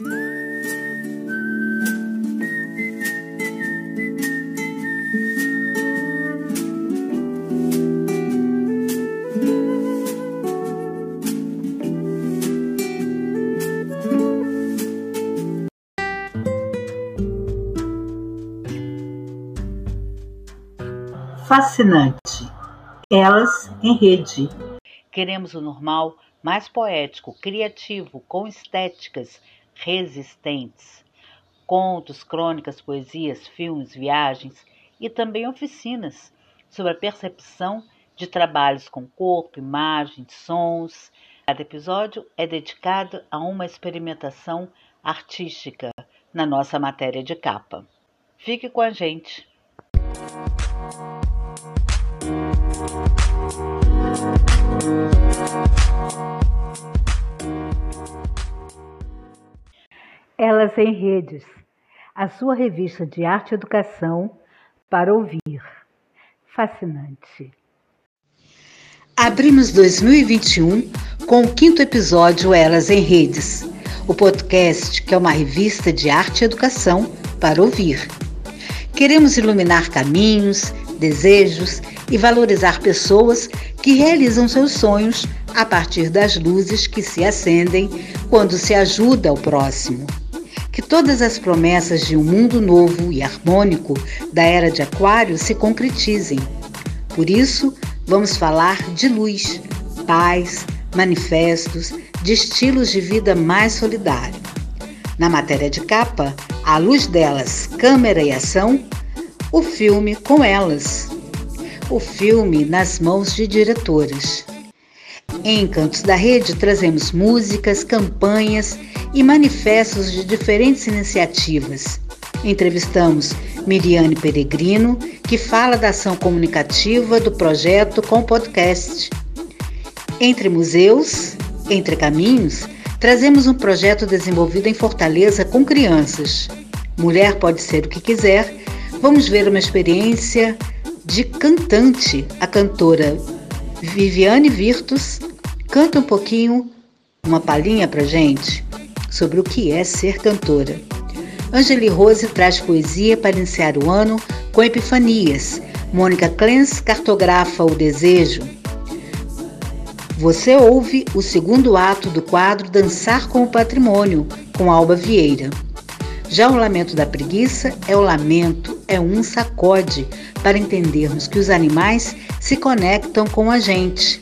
Fascinante. Elas em rede. Queremos o normal mais poético, criativo, com estéticas resistentes. Contos, crônicas, poesias, filmes, viagens e também oficinas sobre a percepção de trabalhos com corpo, imagens, sons. Cada episódio é dedicado a uma experimentação artística na nossa matéria de capa. Fique com a gente. Elas em Redes, a sua revista de arte e educação para ouvir. Fascinante. Abrimos 2021 com o quinto episódio Elas em Redes, o podcast que é uma revista de arte e educação para ouvir. Queremos iluminar caminhos, desejos e valorizar pessoas que realizam seus sonhos a partir das luzes que se acendem quando se ajuda o próximo. Que todas as promessas de um mundo novo e harmônico da era de Aquário se concretizem. Por isso, vamos falar de luz, paz, manifestos, de estilos de vida mais solidário. Na matéria de capa, à luz delas, câmera e ação, o filme com elas. O filme nas mãos de diretoras. Em Cantos da Rede, trazemos músicas, campanhas e manifestos de diferentes iniciativas. Entrevistamos Miriane Peregrino, que fala da ação comunicativa do projeto com podcast. Entre museus, entre caminhos, trazemos um projeto desenvolvido em Fortaleza com crianças. Mulher pode ser o que quiser. Vamos ver uma experiência de cantante. A cantora Viviane Virtus canta um pouquinho, uma palhinha pra gente sobre o que é ser cantora. Angeli Rose traz poesia para iniciar o ano com epifanias. Mônica Clens cartografa o desejo. Você ouve o segundo ato do quadro Dançar com o Patrimônio, com Alba Vieira. Já o lamento da preguiça é o lamento, é um sacode para entendermos que os animais se conectam com a gente.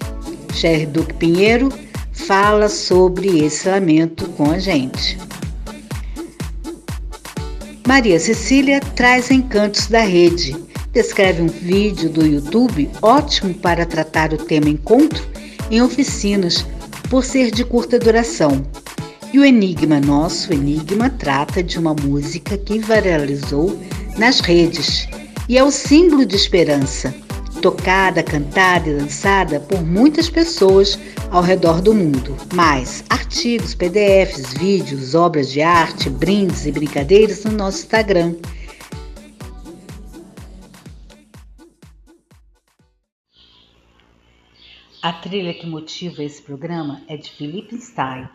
Cher Duque Pinheiro fala sobre esse lamento com a gente. Maria Cecília traz encantos da rede. Descreve um vídeo do YouTube ótimo para tratar o tema encontro em oficinas, por ser de curta duração. E o Enigma Nosso Enigma trata de uma música que viralizou nas redes e é o símbolo de esperança, tocada, cantada e dançada por muitas pessoas ao redor do mundo. Mais artigos, PDFs, vídeos, obras de arte, brindes e brincadeiras no nosso Instagram. A trilha que motiva esse programa é de Felipe Stein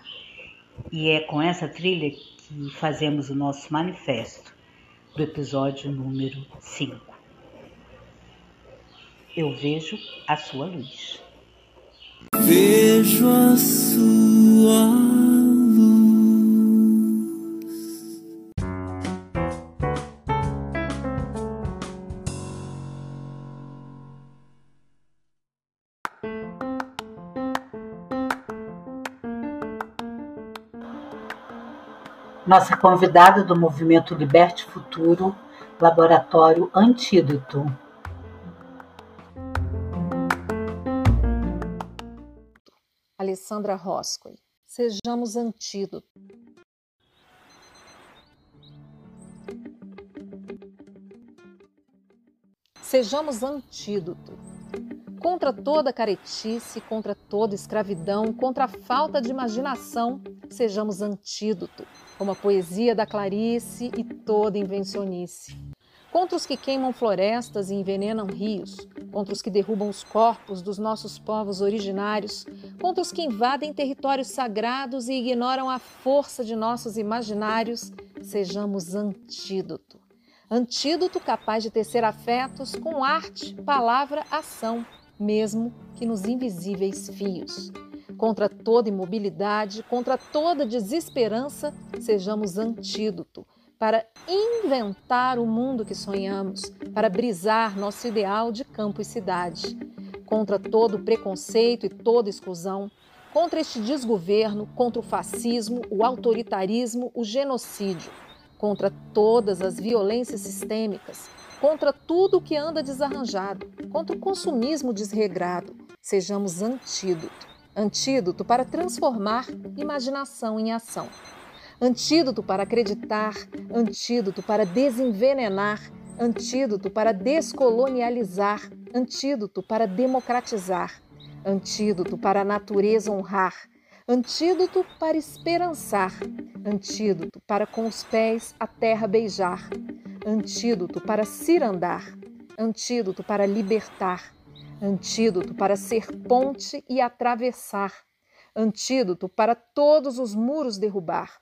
e é com essa trilha que fazemos o nosso manifesto do episódio número 5. Eu vejo a sua luz. Vejo a sua luz. Nossa convidada do movimento Liberte Futuro, Laboratório Antídoto. Alessandra Roscoe. Sejamos antídoto. Sejamos antídoto contra toda caretice, contra toda escravidão, contra a falta de imaginação, sejamos antídoto, como a poesia da Clarice e toda invencionice. Contra os que queimam florestas e envenenam rios, contra os que derrubam os corpos dos nossos povos originários, contra os que invadem territórios sagrados e ignoram a força de nossos imaginários, sejamos antídoto. Antídoto capaz de tecer afetos com arte, palavra, ação, mesmo que nos invisíveis fios. Contra toda imobilidade, contra toda desesperança, sejamos antídoto para inventar o mundo que sonhamos, para brisar nosso ideal de campo e cidade. Contra todo preconceito e toda exclusão, contra este desgoverno, contra o fascismo, o autoritarismo, o genocídio, contra todas as violências sistêmicas, contra tudo que anda desarranjado, contra o consumismo desregrado. Sejamos antídoto antídoto para transformar imaginação em ação. Antídoto para acreditar, antídoto para desenvenenar, antídoto para descolonializar, antídoto para democratizar, antídoto para a natureza honrar, antídoto para esperançar, antídoto para com os pés a terra beijar, antídoto para cirandar, antídoto para libertar, antídoto para ser ponte e atravessar, antídoto para todos os muros derrubar,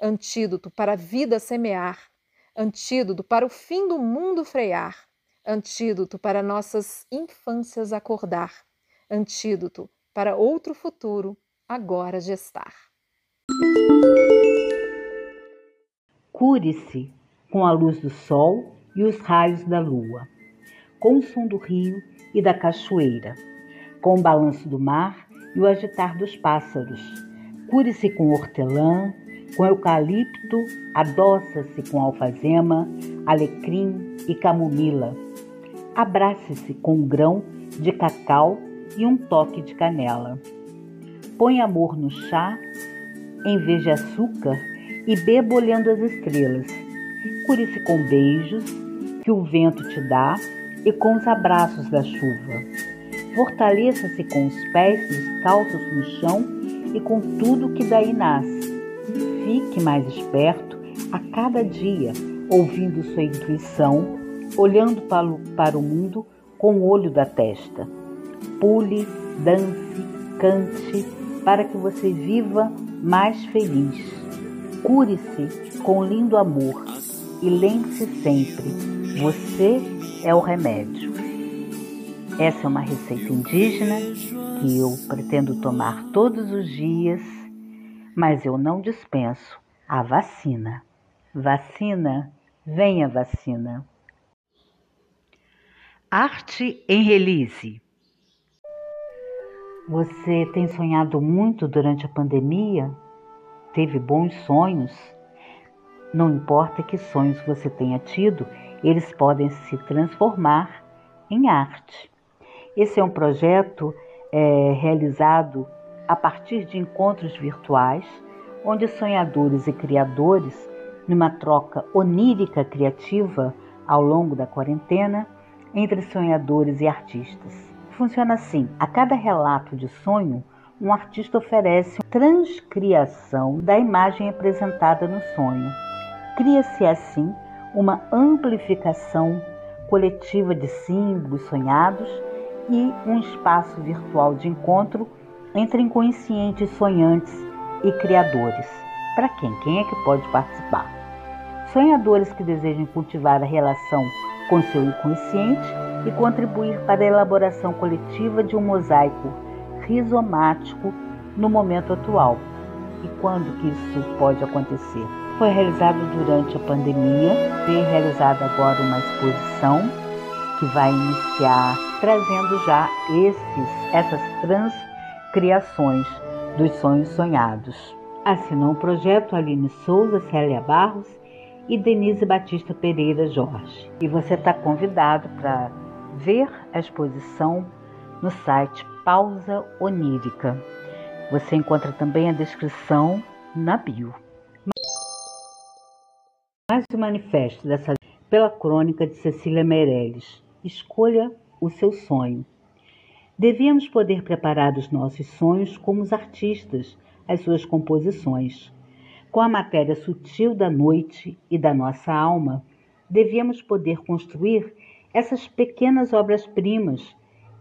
antídoto para a vida semear, antídoto para o fim do mundo frear, antídoto para nossas infâncias acordar, antídoto para outro futuro agora gestar. Cure-se com a luz do sol e os raios da lua, com o som do rio e da cachoeira, com o balanço do mar e o agitar dos pássaros. Cure-se com hortelã, com eucalipto, adoça-se com alfazema, alecrim e camomila. Abrace-se com um grão de cacau e um toque de canela. Põe amor no chá em vez de açúcar e beba olhando as estrelas. Cure-se com beijos que o vento te dá e com os abraços da chuva. Fortaleça-se com os pés descalços no chão e com tudo que daí nasce Fique mais esperto a cada dia, ouvindo sua intuição, olhando para o, para o mundo com o olho da testa. Pule, dance, cante, para que você viva mais feliz. Cure-se com lindo amor e lembre-se sempre: você é o remédio. Essa é uma receita indígena que eu pretendo tomar todos os dias mas eu não dispenso a vacina. Vacina, venha vacina. Arte em release. Você tem sonhado muito durante a pandemia? Teve bons sonhos? Não importa que sonhos você tenha tido, eles podem se transformar em arte. Esse é um projeto é, realizado a partir de encontros virtuais, onde sonhadores e criadores, numa troca onírica criativa ao longo da quarentena, entre sonhadores e artistas. Funciona assim: a cada relato de sonho, um artista oferece transcriação da imagem apresentada no sonho. Cria-se assim uma amplificação coletiva de símbolos sonhados e um espaço virtual de encontro entre inconscientes sonhantes e criadores. Para quem? Quem é que pode participar? Sonhadores que desejam cultivar a relação com seu inconsciente e contribuir para a elaboração coletiva de um mosaico rizomático no momento atual. E quando que isso pode acontecer? Foi realizado durante a pandemia, foi realizada agora uma exposição que vai iniciar trazendo já esses, essas trans Criações dos Sonhos Sonhados. Assinou o projeto Aline Souza, Célia Barros e Denise Batista Pereira Jorge. E você está convidado para ver a exposição no site Pausa Onírica. Você encontra também a descrição na bio. Mais um manifesto dessa pela crônica de Cecília Meirelles. Escolha o seu sonho. Devíamos poder preparar os nossos sonhos como os artistas, as suas composições. Com a matéria sutil da noite e da nossa alma, devíamos poder construir essas pequenas obras-primas,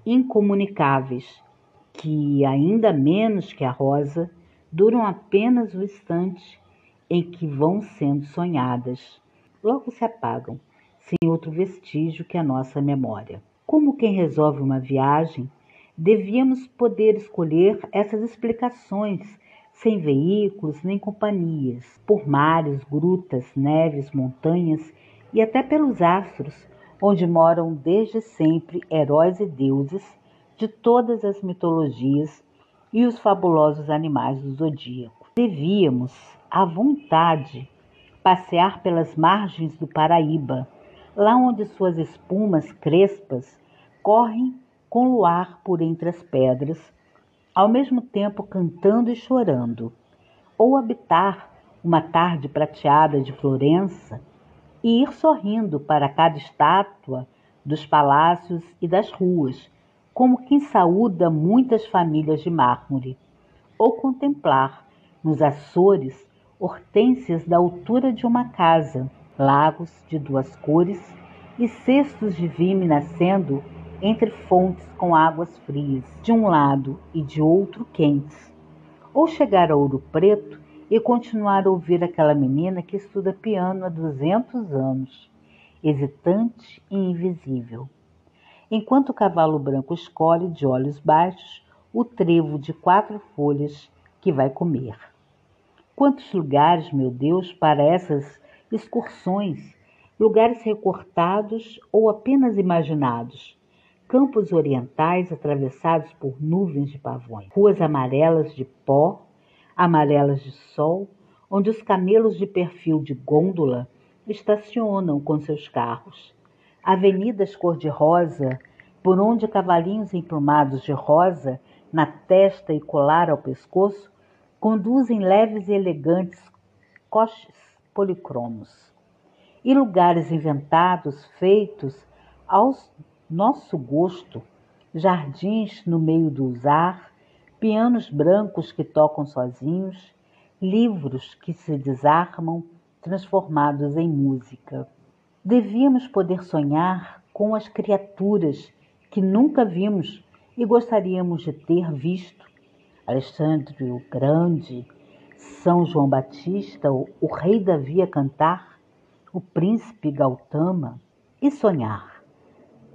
incomunicáveis, que, ainda menos que a rosa, duram apenas o instante em que vão sendo sonhadas. Logo se apagam, sem outro vestígio que a nossa memória. Como quem resolve uma viagem, devíamos poder escolher essas explicações sem veículos nem companhias, por mares, grutas, neves, montanhas e até pelos astros, onde moram desde sempre heróis e deuses de todas as mitologias e os fabulosos animais do zodíaco. Devíamos, à vontade, passear pelas margens do Paraíba, lá onde suas espumas crespas correm com luar por entre as pedras ao mesmo tempo cantando e chorando, ou habitar uma tarde prateada de Florença e ir sorrindo para cada estátua dos palácios e das ruas, como quem saúda muitas famílias de mármore, ou contemplar nos Açores hortênsias da altura de uma casa, lagos de duas cores e cestos de vime nascendo entre fontes com águas frias, de um lado e de outro quentes. Ou chegar a Ouro Preto e continuar a ouvir aquela menina que estuda piano há 200 anos, hesitante e invisível. Enquanto o cavalo branco escolhe de olhos baixos o trevo de quatro folhas que vai comer. Quantos lugares, meu Deus, para essas excursões, lugares recortados ou apenas imaginados, campos orientais atravessados por nuvens de pavões, ruas amarelas de pó, amarelas de sol, onde os camelos de perfil de gôndola estacionam com seus carros, avenidas cor-de-rosa, por onde cavalinhos emplumados de rosa na testa e colar ao pescoço conduzem leves e elegantes coches policromos, e lugares inventados, feitos aos nosso gosto, jardins no meio do usar, pianos brancos que tocam sozinhos, livros que se desarmam, transformados em música. Devíamos poder sonhar com as criaturas que nunca vimos e gostaríamos de ter visto. Alexandre o Grande, São João Batista, o rei Davi a cantar, o príncipe Gautama, e sonhar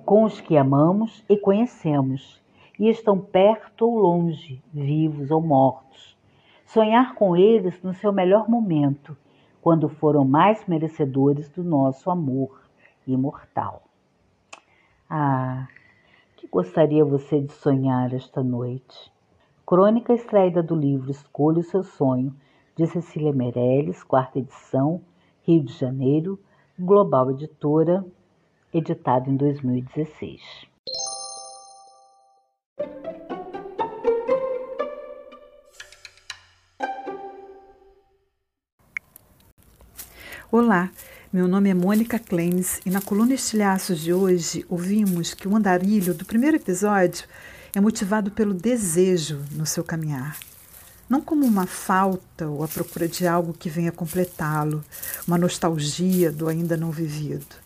com os que amamos e conhecemos, e estão perto ou longe, vivos ou mortos. Sonhar com eles no seu melhor momento, quando foram mais merecedores do nosso amor imortal. Ah, que gostaria você de sonhar esta noite? Crônica extraída do livro Escolha o Seu Sonho, de Cecília Meirelles, quarta edição, Rio de Janeiro, Global Editora, editado em 2016. Olá, meu nome é Mônica Kleins e na coluna Estilhaços de hoje ouvimos que o andarilho do primeiro episódio é motivado pelo desejo no seu caminhar. Não como uma falta ou a procura de algo que venha completá-lo, uma nostalgia do ainda não vivido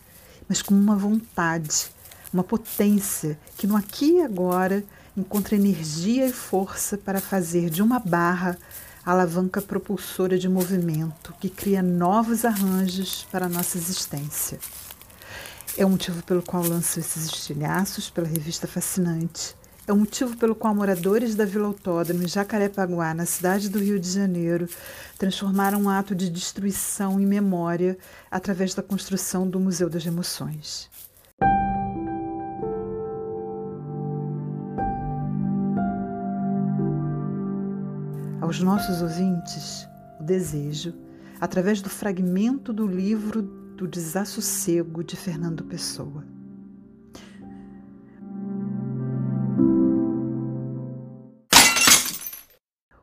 mas com uma vontade, uma potência que no aqui e agora encontra energia e força para fazer de uma barra a alavanca propulsora de movimento que cria novos arranjos para a nossa existência. É o motivo pelo qual lanço esses estilhaços pela revista Fascinante. É o motivo pelo qual moradores da Vila Autódromo em Jacarepaguá, na cidade do Rio de Janeiro, transformaram um ato de destruição em memória através da construção do Museu das Emoções. Aos nossos ouvintes, o desejo, através do fragmento do livro do Desassossego de Fernando Pessoa.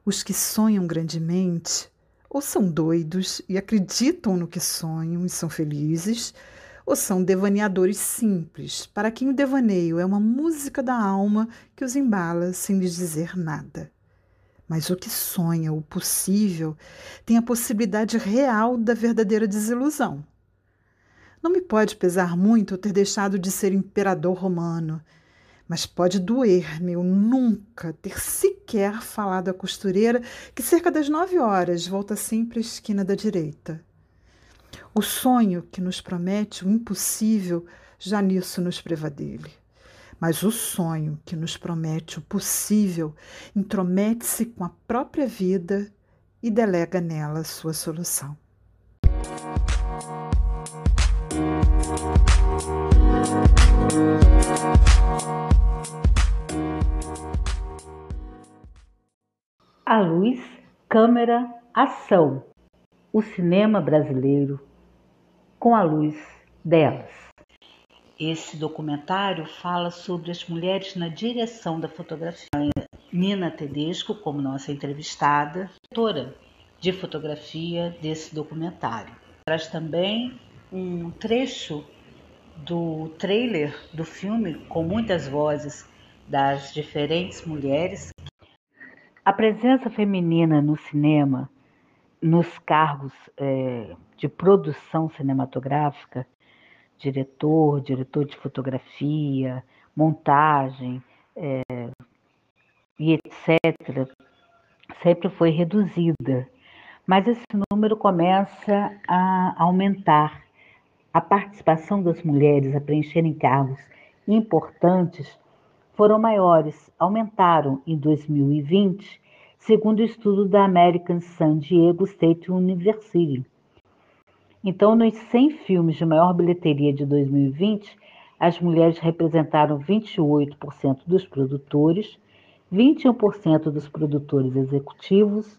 Os que sonham grandemente ou são doidos e acreditam no que sonham e são felizes, ou são devaneadores simples, para quem o devaneio é uma música da alma que os embala sem lhes dizer nada. Mas o que sonha o possível tem a possibilidade real da verdadeira desilusão. Não me pode pesar muito ter deixado de ser imperador romano, Mas pode doer-me eu nunca ter sequer falado à costureira que cerca das nove horas volta sempre à esquina da direita. O sonho que nos promete o impossível já nisso nos preva dele. Mas o sonho que nos promete o possível intromete-se com a própria vida e delega nela sua solução. A luz, câmera, ação. O cinema brasileiro com a luz delas. Esse documentário fala sobre as mulheres na direção da fotografia. Nina Tedesco, como nossa entrevistada, diretora de fotografia desse documentário. Traz também um trecho do trailer do filme com muitas vozes das diferentes mulheres. A presença feminina no cinema, nos cargos é, de produção cinematográfica, diretor, diretor de fotografia, montagem é, e etc., sempre foi reduzida. Mas esse número começa a aumentar. A participação das mulheres a preencherem cargos importantes foram maiores, aumentaram em 2020, segundo o estudo da American San Diego State University. Então, nos 100 filmes de maior bilheteria de 2020, as mulheres representaram 28% dos produtores, 21% dos produtores executivos,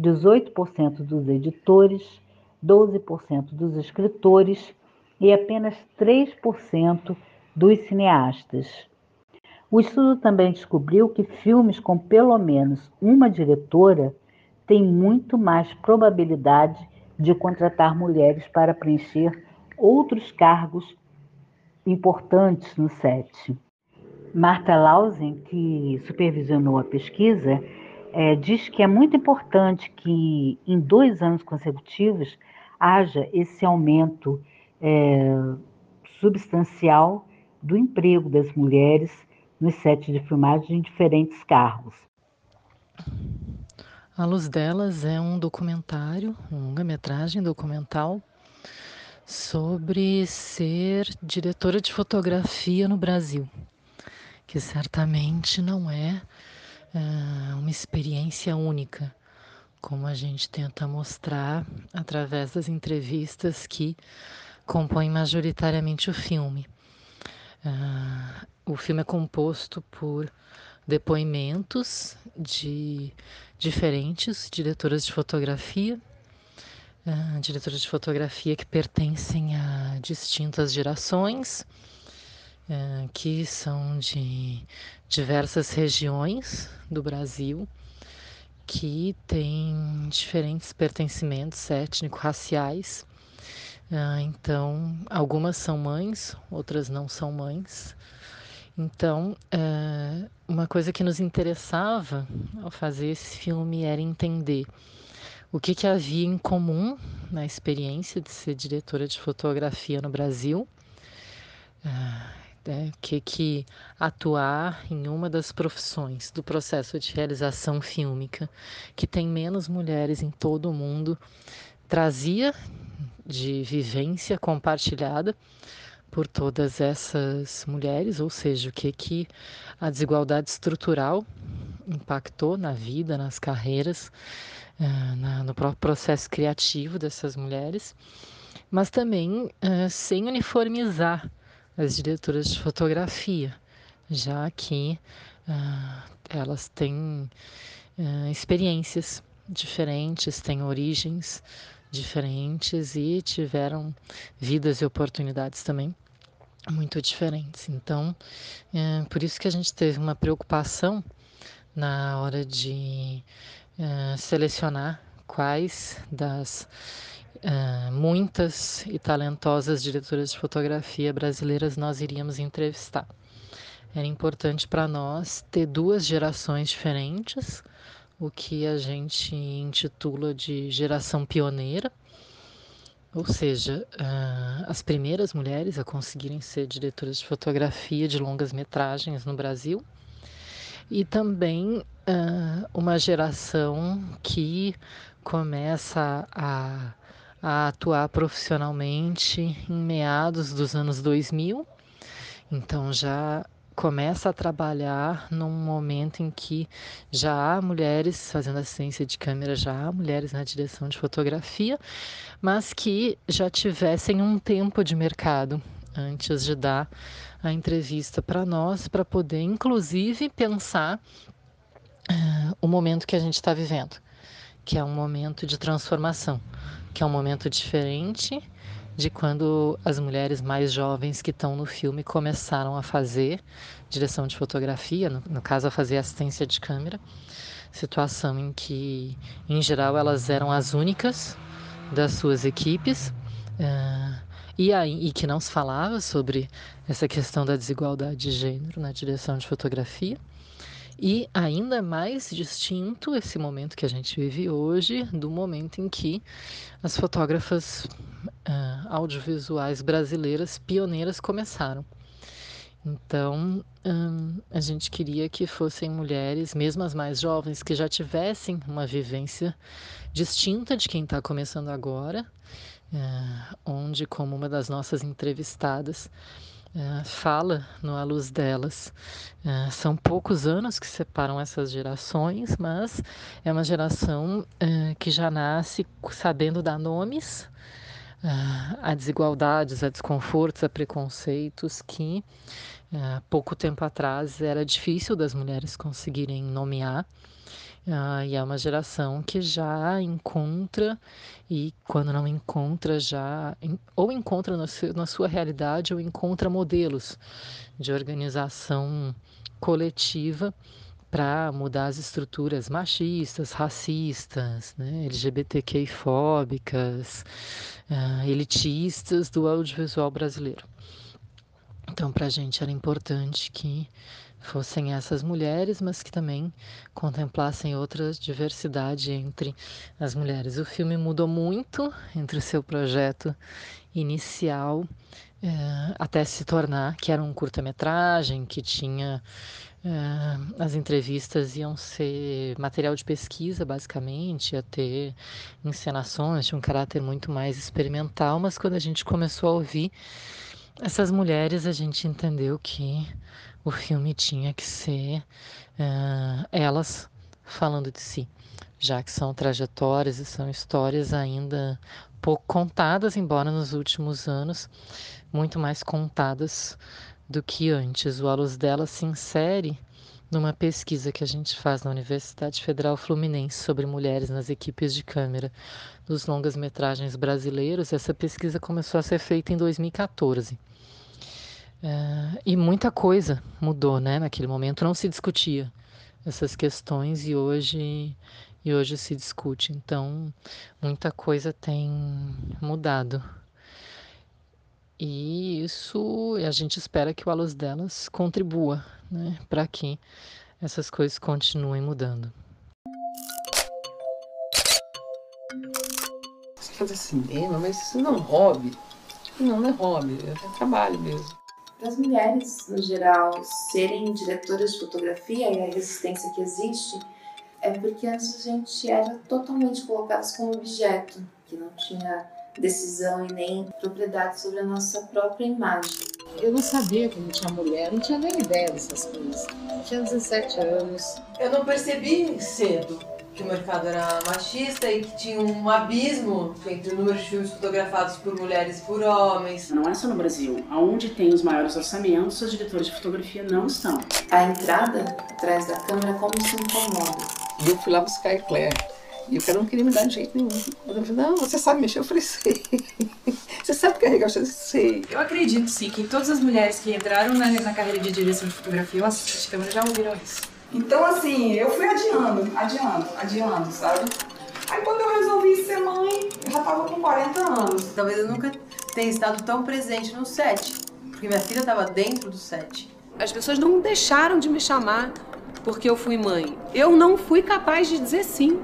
18% dos editores, 12% dos escritores e apenas 3% dos cineastas. O estudo também descobriu que filmes com pelo menos uma diretora têm muito mais probabilidade de contratar mulheres para preencher outros cargos importantes no set. Marta Lausen, que supervisionou a pesquisa, é, diz que é muito importante que em dois anos consecutivos haja esse aumento é, substancial do emprego das mulheres nos sets de filmagem em diferentes cargos. A Luz Delas é um documentário, um longa-metragem documental sobre ser diretora de fotografia no Brasil, que certamente não é uh, uma experiência única, como a gente tenta mostrar através das entrevistas que compõem majoritariamente o filme. Uh, o filme é composto por depoimentos de diferentes diretoras de fotografia, uh, diretoras de fotografia que pertencem a distintas gerações, uh, que são de diversas regiões do Brasil, que têm diferentes pertencimentos étnico-raciais. Uh, então, algumas são mães, outras não são mães. Então, uh, uma coisa que nos interessava ao fazer esse filme era entender o que, que havia em comum na experiência de ser diretora de fotografia no Brasil, uh, né, que, que atuar em uma das profissões do processo de realização fílmica, que tem menos mulheres em todo o mundo, trazia de vivência compartilhada por todas essas mulheres, ou seja, o que que a desigualdade estrutural impactou na vida, nas carreiras, na, no próprio processo criativo dessas mulheres, mas também uh, sem uniformizar as diretoras de fotografia, já que uh, elas têm experiências diferentes, têm origens diferentes e tiveram vidas e oportunidades também muito diferentes. Então, é por isso que a gente teve uma preocupação na hora de é, selecionar quais das é, muitas e talentosas diretoras de fotografia brasileiras nós iríamos entrevistar. Era importante para nós ter duas gerações diferentes, o que a gente intitula de geração pioneira, ou seja, uh, as primeiras mulheres a conseguirem ser diretoras de fotografia de longas metragens no Brasil, e também uh, uma geração que começa a, a atuar profissionalmente em meados dos anos 2000, então já começa a trabalhar num momento em que já há mulheres fazendo assistência de câmera, já há mulheres na direção de fotografia, mas que já tivessem um tempo de mercado antes de dar a entrevista para nós, para poder inclusive pensar uh, o momento que a gente está vivendo, que é um momento de transformação, que é um momento diferente de quando as mulheres mais jovens que estão no filme começaram a fazer direção de fotografia, no, no, caso a fazer assistência de câmera, situação em que, em geral, elas eram as únicas das suas equipes. Uh, e, e que não se falava sobre essa questão da desigualdade de gênero na direção de fotografia. E ainda mais distinto esse momento que a gente vive hoje, do momento em que as fotógrafas uh, audiovisuais brasileiras pioneiras começaram. Então, um, a gente queria que fossem mulheres, mesmo as mais jovens, que já tivessem uma vivência distinta de quem está começando agora, uh, onde, como uma das nossas entrevistadas, Uh, fala no A Luz Delas. Uh, são poucos anos que separam essas gerações, mas é uma geração uh, que já nasce sabendo dar nomes a desigualdades, a desconfortos, a preconceitos que pouco tempo atrás era difícil das mulheres conseguirem nomear. Uh, e é uma geração que já encontra, e quando não encontra, já ou encontra na sua realidade ou encontra modelos de organização coletiva para mudar as estruturas machistas, racistas, né, LGBTQ-fóbicas, uh, elitistas do audiovisual brasileiro. Então, para a gente era importante que fossem essas mulheres, mas que também contemplassem outra diversidade entre as mulheres. O filme mudou muito entre o seu projeto inicial é, até se tornar que era um curta-metragem que tinha é, as entrevistas iam ser material de pesquisa, basicamente, ia ter encenações, tinha um caráter muito mais experimental, mas quando a gente começou a ouvir essas mulheres, a gente entendeu que o filme tinha que ser uh, elas falando de si, já que são trajetórias e são histórias ainda pouco contadas, embora nos últimos anos muito mais contadas do que antes. O A Luz dela se insere numa pesquisa que a gente faz na Universidade Federal Fluminense sobre mulheres nas equipes de câmera dos longas-metragens brasileiros. Essa pesquisa começou a ser feita em 2014. É, e muita coisa mudou, né? Naquele momento não se discutia essas questões e hoje e hoje se discute. Então, muita coisa tem mudado. E isso a gente espera que o Luz Delas contribua, né, para que essas coisas continuem mudando. Você faz assim, mas isso não é um hobby. Não, não é hobby, é trabalho mesmo para as mulheres, no geral, serem diretoras de fotografia e a resistência que existe é porque antes a gente era totalmente colocadas como objeto, que não tinha decisão e nem propriedade sobre a nossa própria imagem. Eu não sabia que não tinha mulher, não tinha nem ideia dessas coisas. Eu tinha 17 anos. Eu não percebi cedo que o mercado era machista e que tinha um abismo entre o número de filmes fotografados por mulheres e por homens. Não é só no Brasil. Aonde tem os maiores orçamentos, os diretores de fotografia não estão. A entrada atrás da câmera como se incomoda. E eu fui lá buscar a Claire. E o cara não queria me dar de jeito nenhum. Eu falei, não, você sabe mexer? Eu falei, sei. Você sabe carregar? Eu falei, sei. Eu acredito, sim, que todas as mulheres que entraram na, na carreira de direção de fotografia ou assistente de câmera já ouviram isso. Então, assim, eu fui adiando, adiando, adiando, sabe? Aí quando eu resolvi ser mãe, eu já tava com 40 anos. Talvez eu nunca tenha estado tão presente no set, porque minha filha estava dentro do set. As pessoas não deixaram de me chamar porque eu fui mãe. Eu não fui capaz de dizer sim.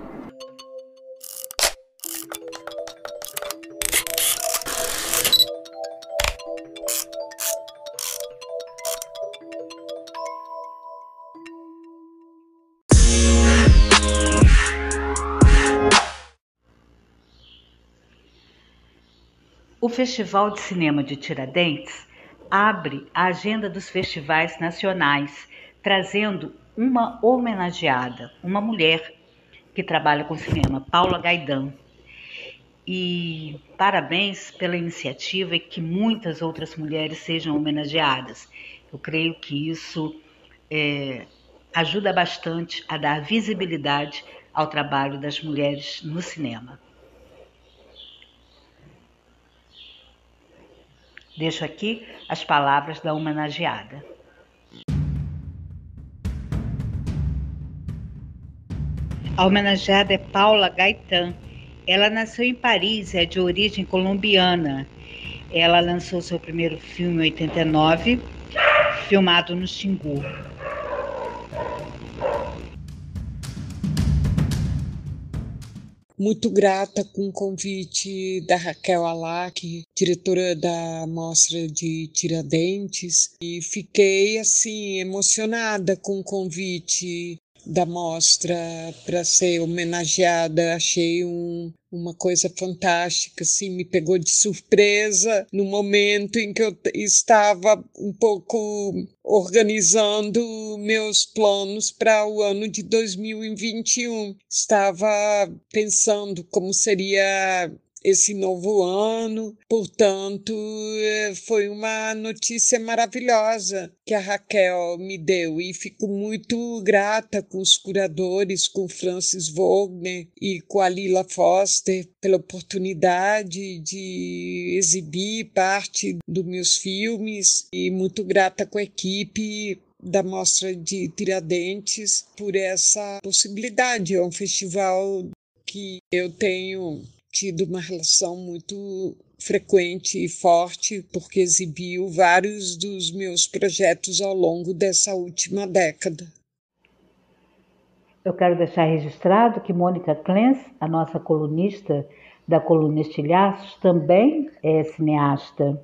O Festival de Cinema de Tiradentes abre a agenda dos festivais nacionais, trazendo uma homenageada, uma mulher que trabalha com cinema, Paula Gaidan. E parabéns pela iniciativa e que muitas outras mulheres sejam homenageadas. Eu creio que isso é, ajuda bastante a dar visibilidade ao trabalho das mulheres no cinema. Deixo aqui as palavras da homenageada. A homenageada é Paula Gaetan. Ela nasceu em Paris, é de origem colombiana. Ela lançou seu primeiro filme em 89, filmado no Xingu. Muito grata com o convite da Raquel Alac, diretora da Mostra de Tiradentes, e fiquei assim emocionada com o convite da mostra para ser homenageada. Achei um, uma coisa fantástica, assim, me pegou de surpresa no momento em que eu estava um pouco organizando meus planos para o ano de 2021. Estava pensando como seria esse novo ano. Portanto, eh, foi uma notícia maravilhosa que a Raquel me deu e fico muito grata com os curadores, com Francis Wagner e com a Lila Foster pela oportunidade de exibir parte dos meus filmes e muito grata com a equipe da Mostra de Tiradentes por essa possibilidade. É um festival que eu tenho tido uma relação muito frequente e forte, porque exibiu vários dos meus projetos ao longo dessa última década. Eu quero deixar registrado que Mônica Clens, a nossa colunista da coluna Estilhaços, também é cineasta,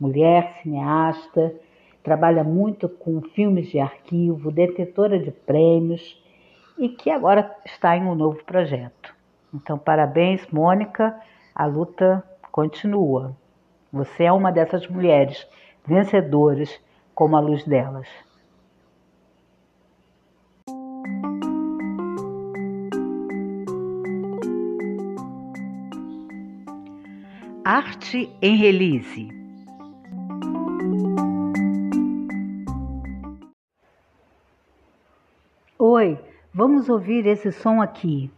mulher cineasta, trabalha muito com filmes de arquivo, detetora de prêmios e que agora está em um novo projeto. Então, parabéns, Mônica. A luta continua. Você é uma dessas mulheres vencedoras, como a luz delas. Arte em release. Oi, vamos ouvir esse som aqui.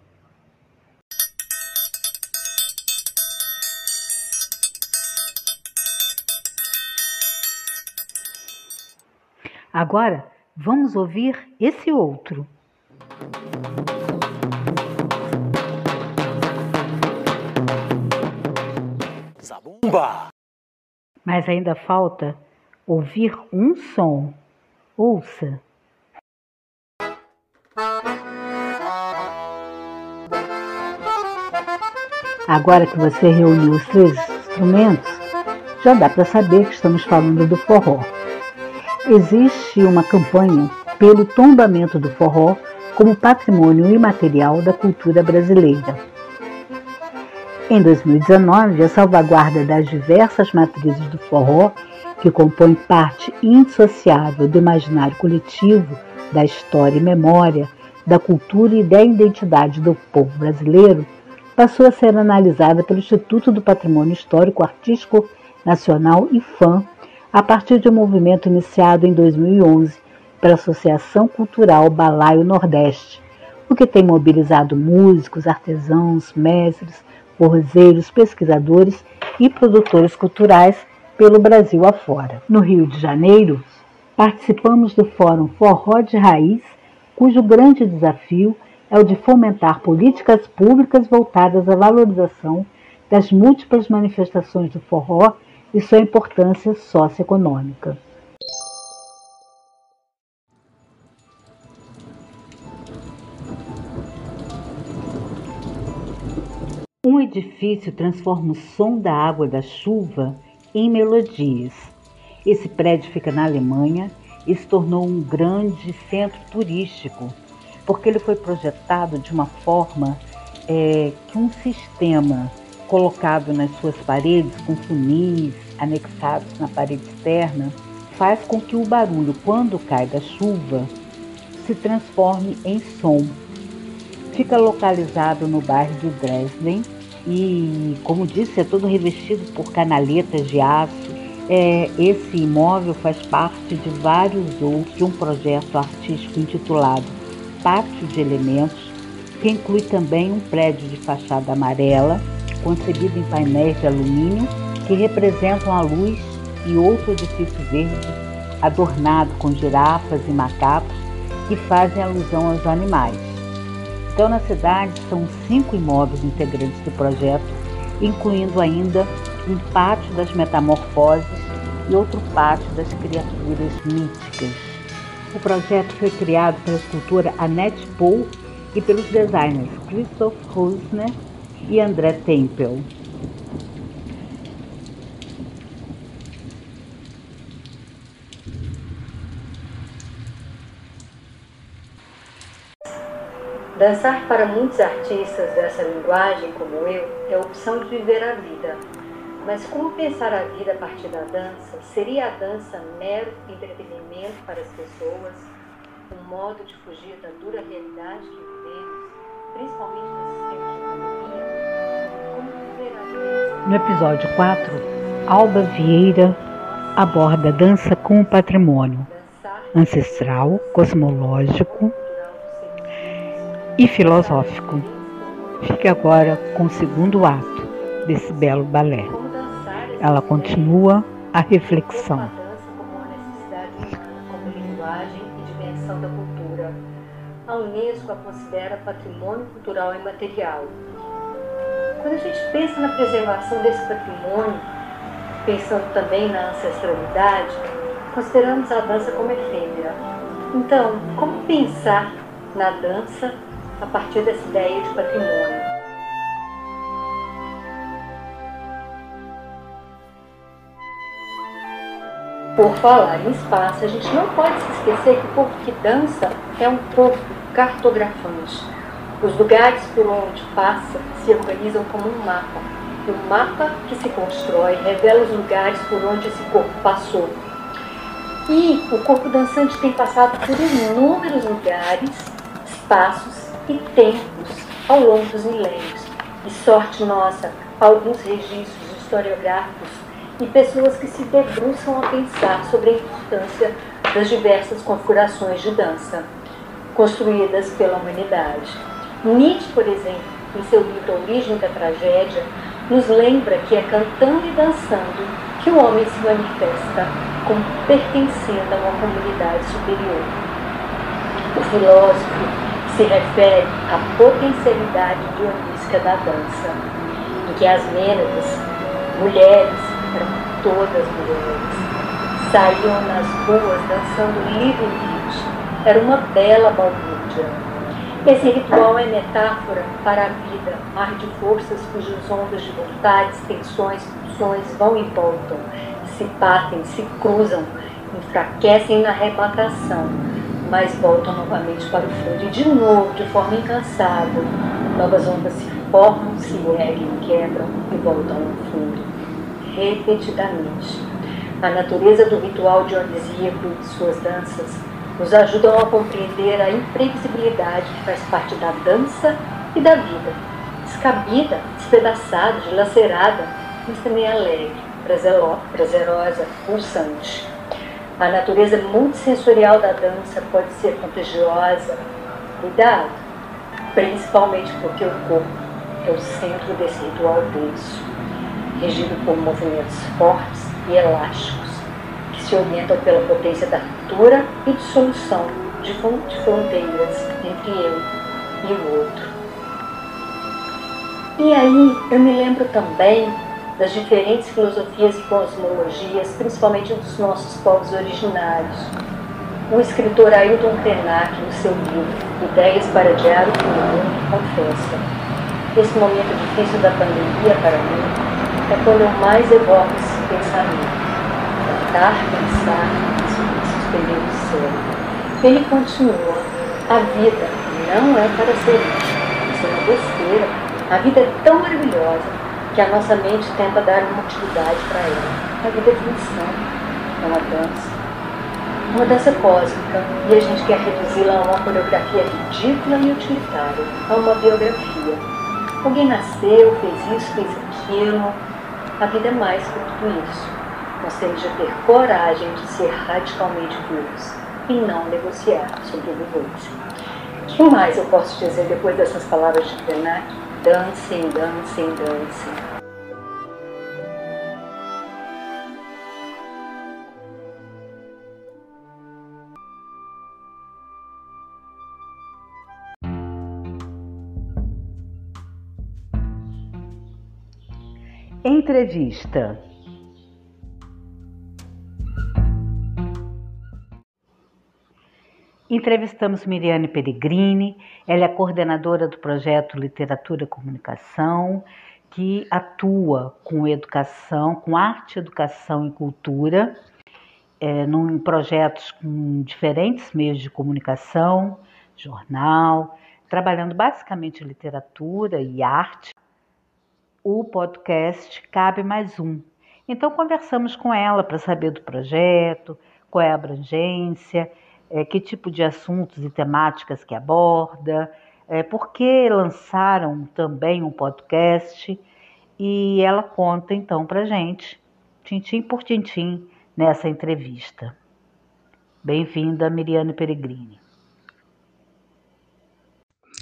Agora vamos ouvir esse outro. Zabumba! Mas ainda falta ouvir um som. Ouça. Agora que você reuniu os três instrumentos, já dá para saber que estamos falando do forró existe uma campanha pelo tombamento do forró como patrimônio imaterial da cultura brasileira. Em 2019, a salvaguarda das diversas matrizes do forró, que compõem parte indissociável do imaginário coletivo, da história e memória, da cultura e da identidade do povo brasileiro, passou a ser analisada pelo Instituto do Patrimônio Histórico Artístico Nacional IFAM a partir de um movimento iniciado em 2011 pela Associação Cultural Balaio Nordeste, o que tem mobilizado músicos, artesãos, mestres, forrozeiros, pesquisadores e produtores culturais pelo Brasil afora. No Rio de Janeiro, participamos do Fórum Forró de Raiz, cujo grande desafio é o de fomentar políticas públicas voltadas à valorização das múltiplas manifestações do forró e sua importância socioeconômica. Um edifício transforma o som da água da chuva em melodias. Esse prédio fica na Alemanha e se tornou um grande centro turístico, porque ele foi projetado de uma forma é, que um sistema colocado nas suas paredes com funis anexados na parede externa, faz com que o barulho, quando cai da chuva, se transforme em som. Fica localizado no bairro de Dresden e, como disse, é todo revestido por canaletas de aço. É, esse imóvel faz parte de vários outros de um projeto artístico intitulado Pátio de Elementos, que inclui também um prédio de fachada amarela, concebido em painéis de alumínio, que representam a luz e outro edifício verde adornado com girafas e macacos que fazem alusão aos animais. Então, na cidade, são cinco imóveis integrantes do projeto, incluindo ainda um pátio das metamorfoses e outro pátio das criaturas míticas. O projeto foi criado pela escultora Annette Paul e pelos designers Christoph Rosner e André Tempel. Dançar para muitos artistas dessa linguagem, como eu, é a opção de viver a vida. Mas como pensar a vida a partir da dança? Seria a dança mero entretenimento para as pessoas? Um modo de fugir da dura realidade que vivemos, principalmente nesses tempos de pandemia? No episódio 4, Alba Vieira aborda a dança como patrimônio ancestral, cosmológico, e filosófico. Fique agora com o segundo ato desse belo balé. Ela continua a reflexão. A Unesco a considera patrimônio cultural e material. Quando a gente pensa na preservação desse patrimônio, pensando também na ancestralidade, consideramos a dança como efêmera. Então, como pensar na dança a partir dessa ideia de patrimônio. Por falar em espaço, a gente não pode se esquecer que o corpo que dança é um corpo cartografante. Os lugares por onde passa se organizam como um mapa. E o mapa que se constrói revela os lugares por onde esse corpo passou. E o corpo dançante tem passado por inúmeros lugares, espaços e tempos ao longo dos milênios. E sorte nossa, alguns registros historiográficos e pessoas que se debruçam a pensar sobre a importância das diversas configurações de dança construídas pela humanidade. Nietzsche, por exemplo, em seu livro Origem da Tragédia, nos lembra que é cantando e dançando que o homem se manifesta como pertencendo a uma comunidade superior. O filósofo se refere à potencialidade dionísica da dança, em que as Mênadas, mulheres, eram todas mulheres, saíam nas ruas dançando livremente. Era uma bela balbúrdia. Esse ritual é metáfora para a vida, mar de forças cujas ondas de vontades, tensões, pulsões vão e voltam, se batem, se cruzam, enfraquecem na arrebatação, mas voltam novamente para o fundo. E de novo, de forma incansável, novas ondas se formam, se erguem, quebram e voltam ao fundo, repetidamente. A natureza do ritual dionisíaco e de suas danças nos ajudam a compreender a imprevisibilidade que faz parte da dança e da vida. Descabida, despedaçada, dilacerada, mas também alegre, prazerosa, pulsante. A natureza multissensorial da dança pode ser contagiosa. Cuidado, principalmente porque o corpo é o centro desse ritual denso, regido por movimentos fortes e elásticos, que se orientam pela potência da ruptura e dissolução de fronteiras entre eu e o outro. E aí eu me lembro também das diferentes filosofias e cosmologias, principalmente dos nossos povos originários. O escritor Ailton Krenak, no seu livro Ideias para Adiar o Fim do Mundo, confessa: Esse momento difícil da pandemia para mim é quando eu mais evoco esse pensamento. Tentar pensar Ele continua: A vida não é para ser isso é uma besteira. A vida é tão maravilhosa que a nossa mente tenta dar uma utilidade para ela. É uma definição, é uma dança. Uma dança cósmica, e a gente quer reduzi-la a uma coreografia ridícula e utilitária, a uma biografia. Alguém nasceu, fez isso, fez aquilo. A vida é mais que tudo isso. De ter coragem de ser radicalmente vivos e não negociar sobrevivência. O que mais eu posso dizer depois dessas palavras de Krenak? Dancem, dancem, dancem. Entrevista. Entrevistamos Miriane Peregrini, ela é coordenadora do projeto Literatura e Comunicação, que atua com educação, com arte, educação e cultura, é, em projetos com diferentes meios de comunicação, jornal, trabalhando basicamente literatura e arte. O podcast Cabe Mais Um. Então, conversamos com ela para saber do projeto, qual é a abrangência é, que tipo de assuntos e temáticas que aborda, é, por que lançaram também um podcast e ela conta então para gente, tintim por tintim, nessa entrevista. Bem-vinda, Miriane Peregrini.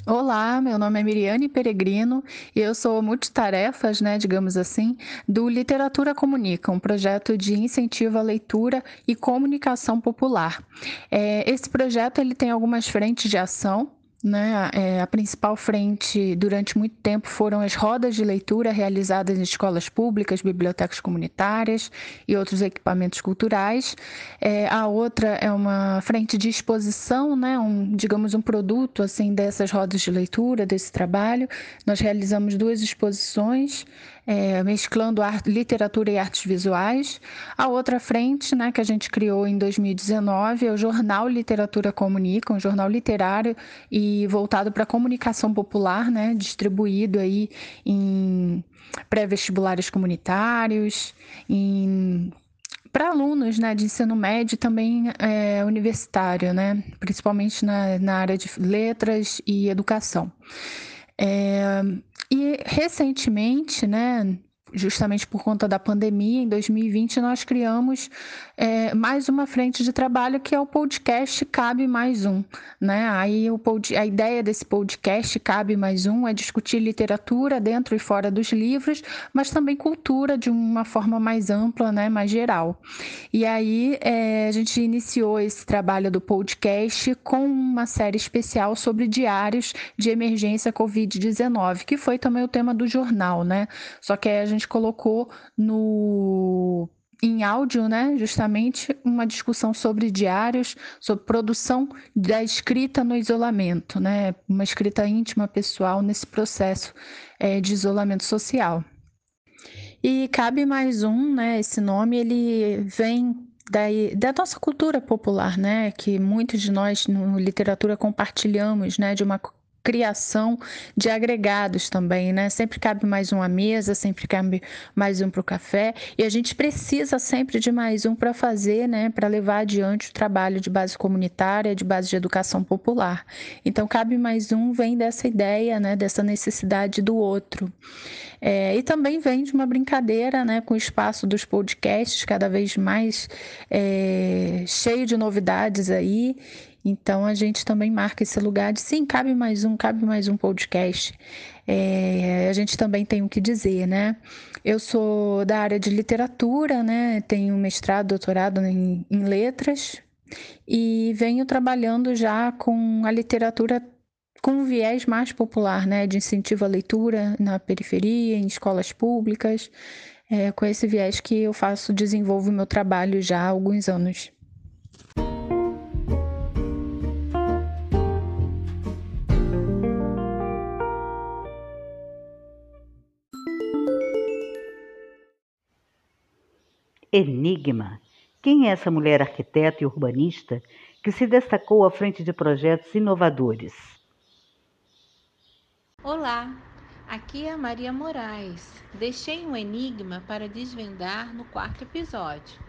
Olá, meu nome é Miriane Peregrino e eu sou multitarefas, né, digamos assim, do Literatura Comunica, um projeto de incentivo à leitura e comunicação popular. É, esse projeto ele tem algumas frentes de ação, né? É, a principal frente durante muito tempo foram as rodas de leitura realizadas em escolas públicas, bibliotecas comunitárias e outros equipamentos culturais. É, a outra é uma frente de exposição, né? um, digamos um produto assim dessas rodas de leitura, desse trabalho. Nós realizamos duas exposições é, mesclando literatura e artes visuais. A outra frente, né, que a gente criou em 2019, é o Jornal Literatura Comunica, um jornal literário e voltado para a comunicação popular, né, distribuído aí em pré-vestibulares comunitários, em para alunos né, de ensino médio também é, universitário, né, principalmente na, na área de letras e educação. É, e recentemente, né, justamente por conta da pandemia, em 2020, nós criamos é, mais uma frente de trabalho que é o podcast Cabe Mais Um. Né? Aí o pod... a ideia desse podcast Cabe Mais Um é discutir literatura dentro e fora dos livros, mas também cultura de uma forma mais ampla, né? mais geral. E aí é, a gente iniciou esse trabalho do podcast com uma série especial sobre diários de emergência Covid-19, que foi também o tema do jornal, né? Só que a gente gente colocou no em áudio, né, justamente uma discussão sobre diários, sobre produção da escrita no isolamento, né, uma escrita íntima, pessoal nesse processo é, de isolamento social. E cabe mais um, né, esse nome ele vem da, da nossa cultura popular, né, que muitos de nós no literatura compartilhamos, né, de uma criação de agregados também, né? Sempre cabe mais um à mesa, sempre cabe mais um para o café, e a gente precisa sempre de mais um para fazer, né? Para levar adiante o trabalho de base comunitária, de base de educação popular. Então, cabe mais um vem dessa ideia, né? Dessa necessidade do outro. É, e também vem de uma brincadeira né, com o espaço dos podcasts, cada vez mais é, cheio de novidades aí, então a gente também marca esse lugar de sim, cabe mais um, cabe mais um podcast. É, a gente também tem o que dizer, né? Eu sou da área de literatura, né? Tenho mestrado, doutorado em, em letras e venho trabalhando já com a literatura com um viés mais popular, né? De incentivo à leitura na periferia, em escolas públicas. É com esse viés que eu faço, desenvolvo meu trabalho já há alguns anos. Enigma. Quem é essa mulher arquiteta e urbanista que se destacou à frente de projetos inovadores? Olá, Aqui é a Maria Moraes. Deixei um enigma para desvendar no quarto episódio.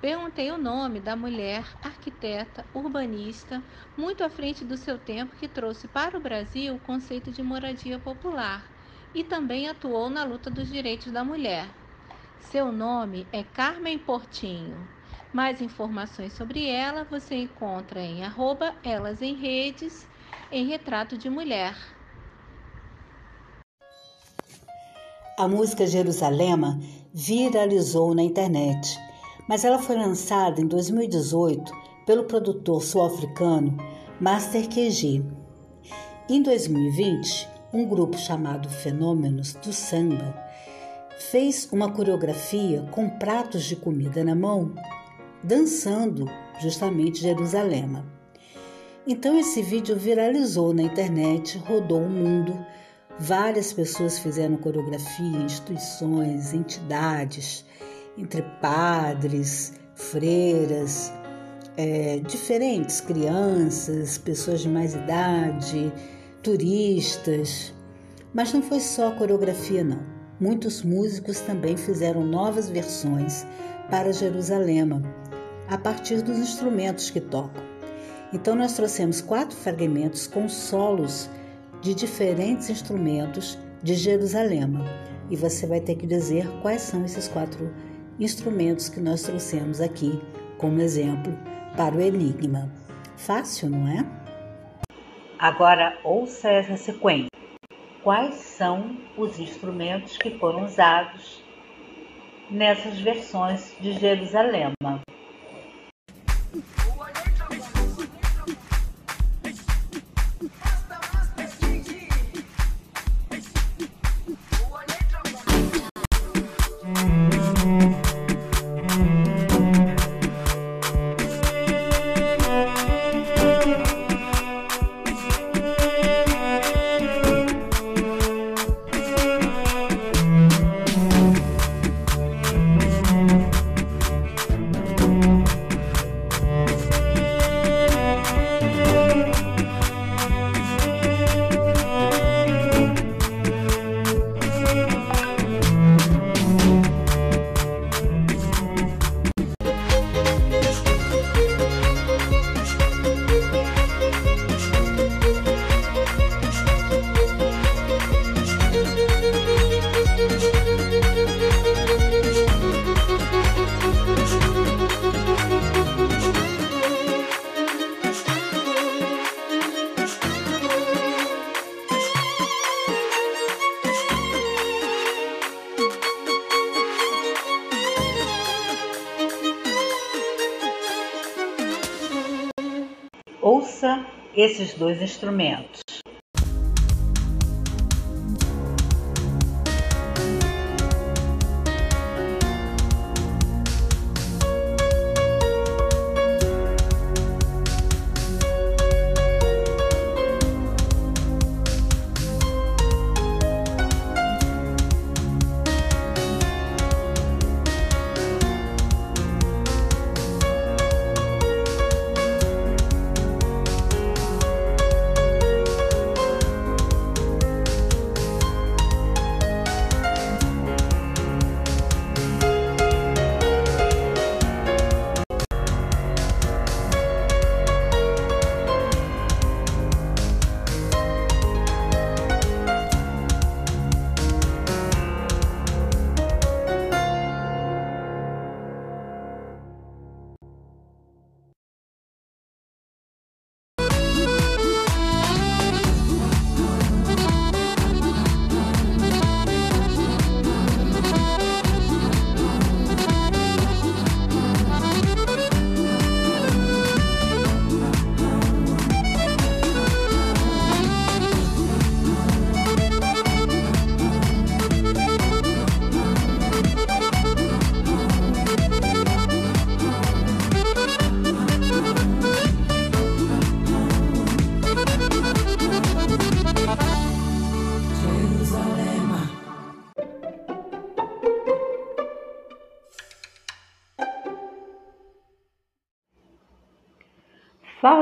Perguntei o nome da mulher arquiteta urbanista muito à frente do seu tempo que trouxe para o Brasil o conceito de moradia popular e também atuou na luta dos direitos da mulher. Seu nome é Carmen Portinho. Mais informações sobre ela você encontra em arroba elas em redes em retrato de mulher. A música Jerusalema viralizou na internet, mas ela foi lançada em 2018 pelo produtor sul-africano Master QG. Em 2020, um grupo chamado Fenômenos do Samba fez uma coreografia com pratos de comida na mão, dançando justamente Jerusalema. Então esse vídeo viralizou na internet, rodou o mundo Várias pessoas fizeram coreografia, instituições, entidades, entre padres, freiras, é, diferentes, crianças, pessoas de mais idade, turistas. Mas não foi só coreografia, não. Muitos músicos também fizeram novas versões para Jerusalema, a partir dos instrumentos que tocam. Então, nós trouxemos quatro fragmentos com solos de diferentes instrumentos de Jerusalema. E você vai ter que dizer quais são esses quatro instrumentos que nós trouxemos aqui como exemplo para o enigma. Fácil, não é? Agora ouça essa sequência. Quais são os instrumentos que foram usados nessas versões de Jerusalema? Esses dois instrumentos.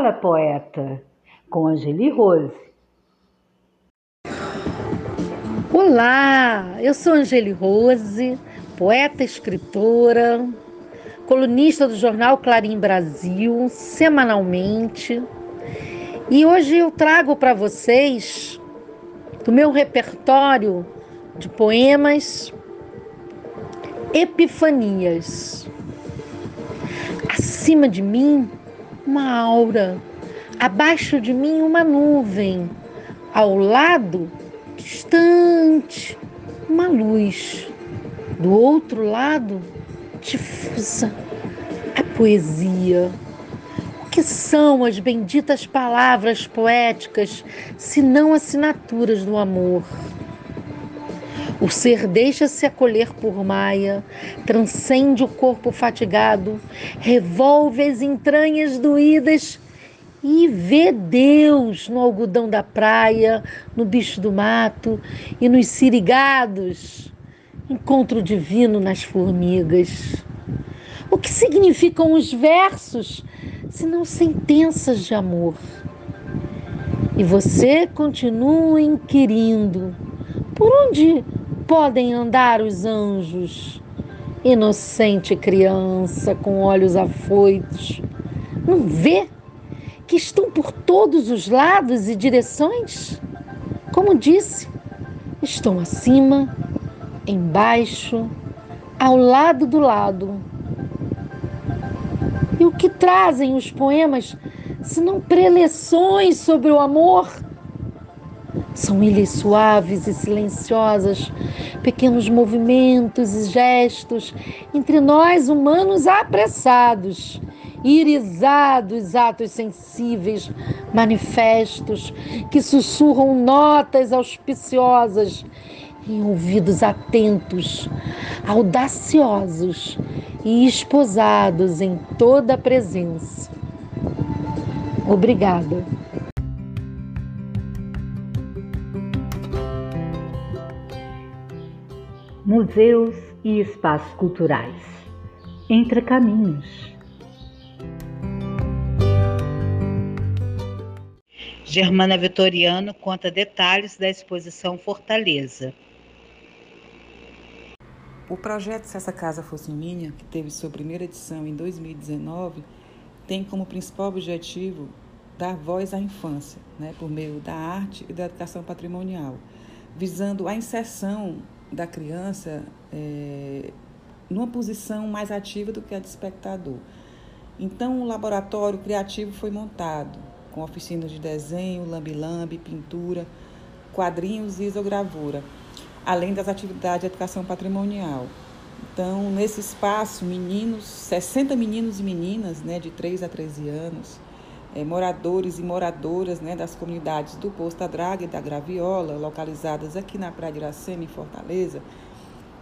Fala, poeta, com Angeli Rose. Olá! Eu sou Angeli Rose, poeta, escritora, colunista do jornal Clarim Brasil, semanalmente. E hoje eu trago para vocês do meu repertório de poemas Epifanias. Acima de mim, uma aura, abaixo de mim, uma nuvem, ao lado, distante, uma luz, do outro lado, difusa, a poesia. O que são as benditas palavras poéticas, se não assinaturas do amor? O ser deixa-se acolher por Maia, transcende o corpo fatigado, revolve as entranhas doídas e vê Deus no algodão da praia, no bicho do mato e nos sirigados. Encontro divino nas formigas. O que significam os versos, se não sentenças de amor? E você continua inquirindo: por onde podem andar os anjos? Inocente criança com olhos afoitos, não vê que estão por todos os lados e direções? Como disse, estão acima, embaixo, ao lado do lado. E o que trazem os poemas, se não preleções sobre o amor? São ilhas suaves e silenciosas, pequenos movimentos e gestos entre nós humanos apressados, irisados atos sensíveis, manifestos que sussurram notas auspiciosas em ouvidos atentos, audaciosos e esposados em toda a presença. Obrigada. Museus e espaços culturais. Entre caminhos. Germana Vitoriano conta detalhes da exposição Fortaleza. O projeto Se Essa Casa Fosse Minha, que teve sua primeira edição em 2019, tem como principal objetivo dar voz à infância, né, por meio da arte e da educação patrimonial, visando a inserção da criança é, numa posição mais ativa do que a de espectador. Então, o laboratório criativo foi montado, com oficinas de desenho, lambi-lambi, pintura, quadrinhos e isogravura, além das atividades de educação patrimonial. Então, nesse espaço, meninos, 60 meninos e meninas, né, de 3 a 13 anos, é, moradores e moradoras né, das comunidades do Posto Draga e da Graviola, localizadas aqui na Praia de Iracema, em Fortaleza,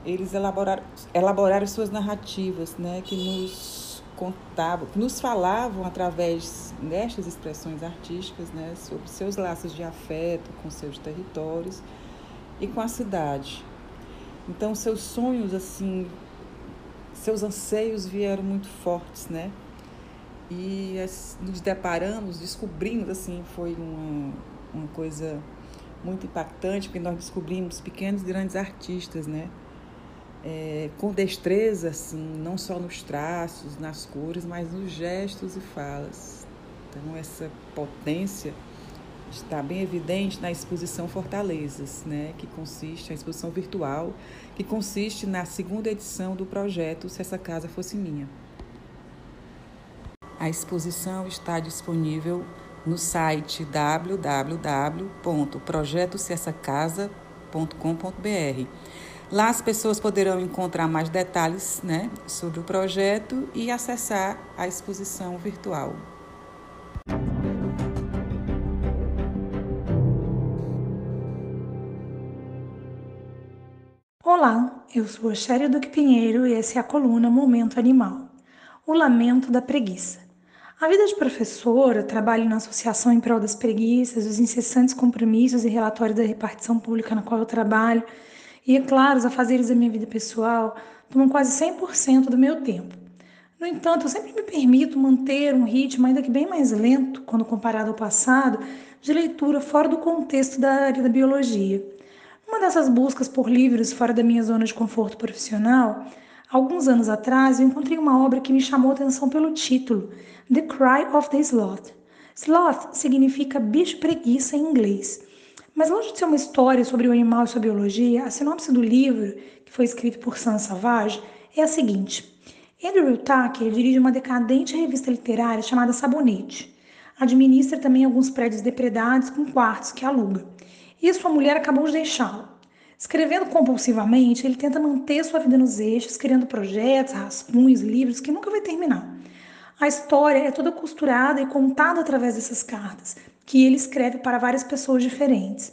eles elaboraram, elaboraram suas narrativas, né, que nos contavam, que nos falavam através destas expressões artísticas, né, sobre seus laços de afeto com seus territórios e com a cidade. Então, seus sonhos, assim, seus anseios vieram muito fortes, né? E nos deparamos, descobrimos, assim, foi uma, uma coisa muito impactante, porque nós descobrimos pequenos e grandes artistas, né? É, com destreza, assim, não só nos traços, nas cores, mas nos gestos e falas. Então, essa potência está bem evidente na exposição Fortalezas, né, que consiste, a exposição virtual, que consiste na segunda edição do projeto Se Essa Casa Fosse Minha. A exposição está disponível no site www.projetocessacasa.com.br. Lá as pessoas poderão encontrar mais detalhes né, sobre o projeto e acessar a exposição virtual. Olá, eu sou a Shéria Duque Pinheiro e essa é a coluna Momento Animal, o lamento da preguiça. A vida de professora, trabalho na associação em prol das preguiças, os incessantes compromissos e relatórios da repartição pública na qual eu trabalho, e, é claro, os afazeres da minha vida pessoal tomam quase 100% do meu tempo. No entanto, eu sempre me permito manter um ritmo, ainda que bem mais lento, quando comparado ao passado, de leitura fora do contexto da área da biologia. Uma dessas buscas por livros fora da minha zona de conforto profissional, alguns anos atrás eu encontrei uma obra que me chamou a atenção pelo título, The Cry of the Sloth. Sloth significa bicho preguiça em inglês. Mas longe de ser uma história sobre o animal e sua biologia, a sinopse do livro, que foi escrito por Sans Savage, é a seguinte. Andrew Tucker dirige uma decadente revista literária chamada Sabonete. Administra também alguns prédios depredados com quartos que aluga. E sua mulher acabou de deixá-lo. Escrevendo compulsivamente, ele tenta manter sua vida nos eixos, criando projetos, rascunhos, livros que nunca vai terminar. A história é toda costurada e contada através dessas cartas, que ele escreve para várias pessoas diferentes.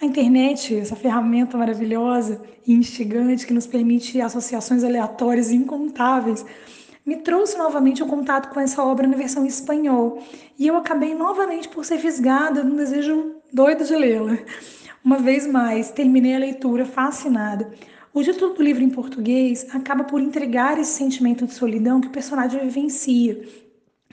A internet, essa ferramenta maravilhosa e instigante que nos permite associações aleatórias e incontáveis, me trouxe novamente o contato com essa obra na versão espanhol e eu acabei novamente por ser fisgada num desejo doido de lê-la. Uma vez mais, terminei a leitura fascinada. O título do livro em português acaba por entregar esse sentimento de solidão que o personagem vivencia.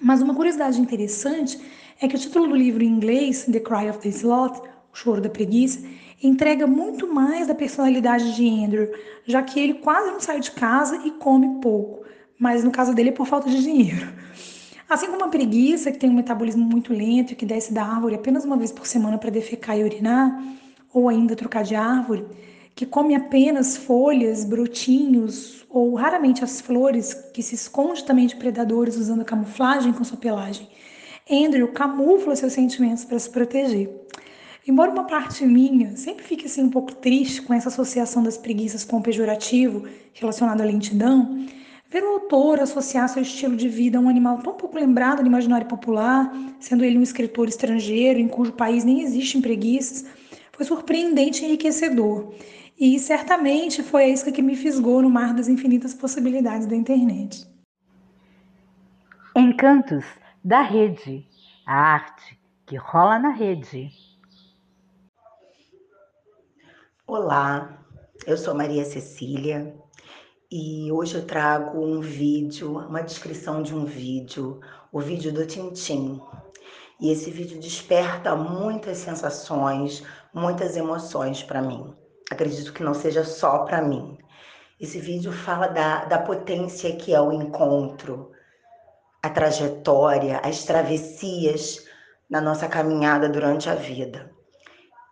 Mas uma curiosidade interessante é que o título do livro em inglês, The Cry of the Sloth, O Choro da Preguiça, entrega muito mais da personalidade de Andrew, já que ele quase não sai de casa e come pouco, mas no caso dele é por falta de dinheiro. Assim como a preguiça, que tem um metabolismo muito lento e que desce da árvore apenas uma vez por semana para defecar e urinar, ou ainda trocar de árvore, que come apenas folhas, brotinhos ou raramente as flores, que se esconde também de predadores usando camuflagem com sua pelagem. Andrew camufla seus sentimentos para se proteger. Embora uma parte minha sempre fique assim um pouco triste com essa associação das preguiças com o pejorativo relacionado à lentidão, ver o autor associar seu estilo de vida a um animal tão pouco lembrado no imaginário popular, sendo ele um escritor estrangeiro em cujo país nem existem preguiças, foi surpreendente e enriquecedor. E certamente foi a isca que me fisgou no mar das infinitas possibilidades da internet. Encantos da rede, a arte que rola na rede. Olá, eu sou Maria Cecília e hoje eu trago um vídeo, uma descrição de um vídeo, o vídeo do Tintim. E esse vídeo desperta muitas sensações, muitas emoções para mim. Acredito que não seja só para mim. Esse vídeo fala da, da potência que é o encontro, a trajetória, as travessias na nossa caminhada durante a vida.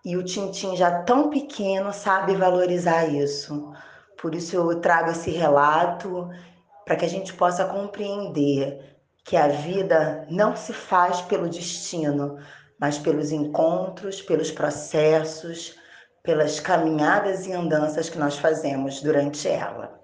E o Tintim, já tão pequeno, sabe valorizar isso. Por isso eu trago esse relato para que a gente possa compreender que a vida não se faz pelo destino, mas pelos encontros, pelos processos, pelas caminhadas e andanças que nós fazemos durante ela.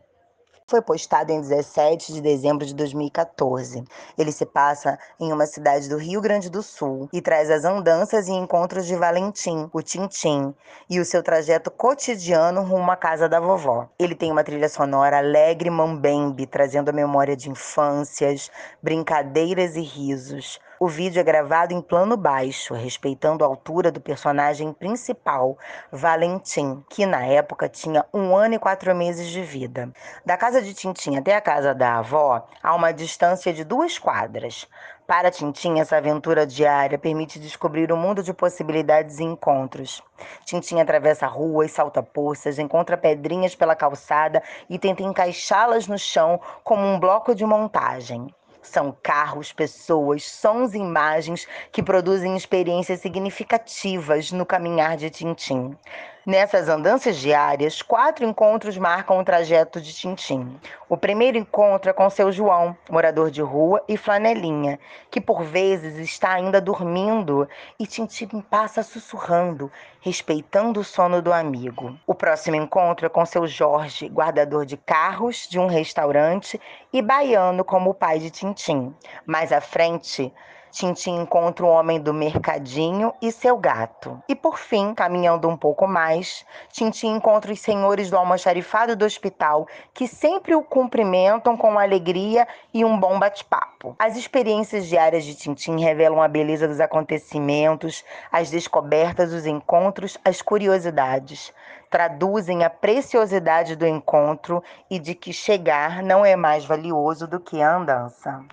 Foi postado em 17 de dezembro de 2014. Ele se passa em uma cidade do Rio Grande do Sul e traz as andanças e encontros de Valentim, o Tintim, e o seu trajeto cotidiano rumo à casa da vovó. Ele tem uma trilha sonora alegre mambembe, trazendo a memória de infâncias, brincadeiras e risos. O vídeo é gravado em plano baixo, respeitando a altura do personagem principal, Valentim, que na época tinha um ano e quatro meses de vida. Da casa de Tintim até a casa da avó, há uma distância de duas quadras. Para Tintim, essa aventura diária permite descobrir um mundo de possibilidades e encontros. Tintim atravessa ruas, salta poças, encontra pedrinhas pela calçada e tenta encaixá-las no chão como um bloco de montagem. São carros, pessoas, sons e imagens que produzem experiências significativas no caminhar de Tintim. Nessas andanças diárias, quatro encontros marcam o trajeto de Tintim. O primeiro encontro é com seu João, morador de rua e flanelinha, que por vezes está ainda dormindo e Tintim passa sussurrando, respeitando o sono do amigo. O próximo encontro é com seu Jorge, guardador de carros de um restaurante e baiano como o pai de Tintim. Mais à frente, Tintim encontra o homem do mercadinho e seu gato. E por fim, caminhando um pouco mais, Tintim encontra os senhores do almoxarifado do hospital, que sempre o cumprimentam com alegria e um bom bate-papo. As experiências diárias de Tintim revelam a beleza dos acontecimentos, as descobertas, os encontros, as curiosidades. Traduzem a preciosidade do encontro e de que chegar não é mais valioso do que a andança.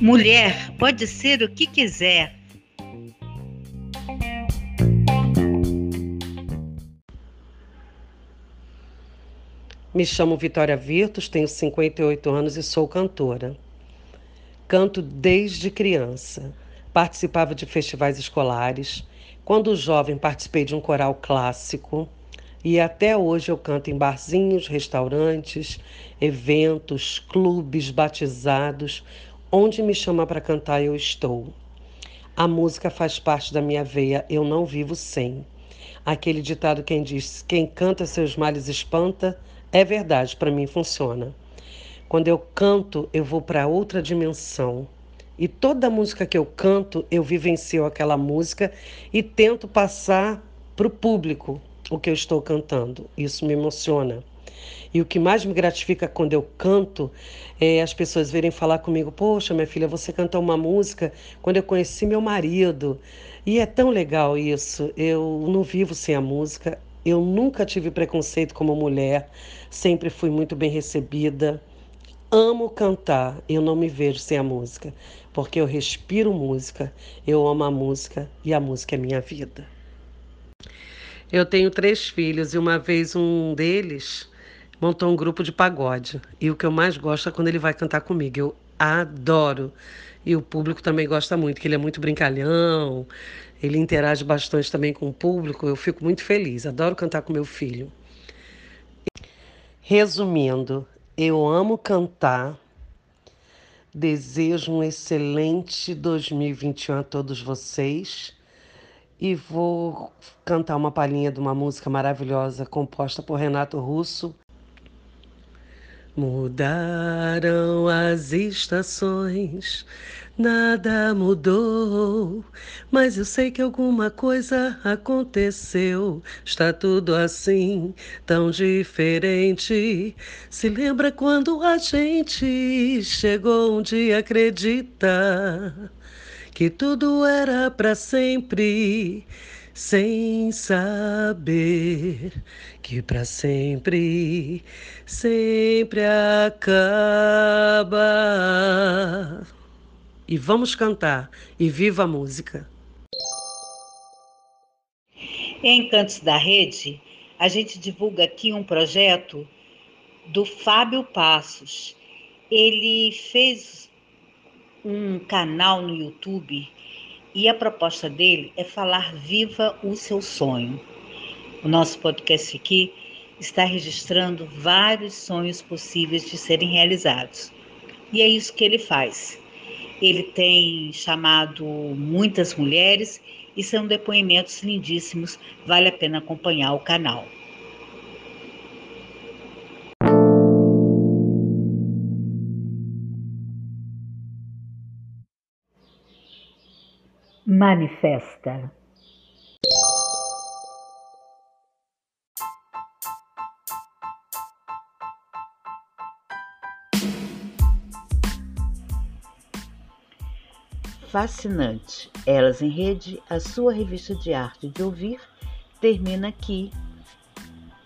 Mulher pode ser o que quiser. Me chamo Vitória Virtus, tenho 58 anos e sou cantora. Canto desde criança. Participava de festivais escolares. Quando jovem, participei de um coral clássico. E até hoje eu canto em barzinhos, restaurantes, eventos, clubes, batizados, Onde me chama para cantar, eu estou. A música faz parte da minha veia, eu não vivo sem. Aquele ditado quem diz: quem canta seus males espanta, é verdade, para mim funciona. Quando eu canto, eu vou para outra dimensão. E toda música que eu canto, eu vivencio aquela música e tento passar para o público o que eu estou cantando. Isso me emociona. E o que mais me gratifica quando eu canto é as pessoas virem falar comigo: Poxa, minha filha, você cantou uma música quando eu conheci meu marido. E é tão legal isso. Eu não vivo sem a música. Eu nunca tive preconceito como mulher, sempre fui muito bem recebida. Amo cantar, eu não me vejo sem a música, porque eu respiro música, eu amo a música e a música é minha vida. Eu tenho três filhos e uma vez um deles montou um grupo de pagode. E o que eu mais gosto é quando ele vai cantar comigo. Eu adoro. E o público também gosta muito, que ele é muito brincalhão, ele interage bastante também com o público. Eu fico muito feliz, adoro cantar com meu filho. Resumindo, eu amo cantar. Desejo um excelente 2021 a todos vocês e vou cantar uma palhinha de uma música maravilhosa composta por Renato Russo Mudaram as estações, nada mudou, mas eu sei que alguma coisa aconteceu. Está tudo assim, tão diferente. Se lembra quando a gente chegou um dia acredita que tudo era para sempre sem saber que para sempre, sempre acaba. E vamos cantar e viva a música. Em Cantos da Rede, a gente divulga aqui um projeto do Fábio Passos. Ele fez um canal no YouTube e a proposta dele é falar viva o seu sonho. O nosso podcast aqui está registrando vários sonhos possíveis de serem realizados. E é isso que ele faz. Ele tem chamado muitas mulheres e são depoimentos lindíssimos, vale a pena acompanhar o canal. Manifesta. Fascinante. Elas em Rede, a sua revista de arte de ouvir, termina aqui.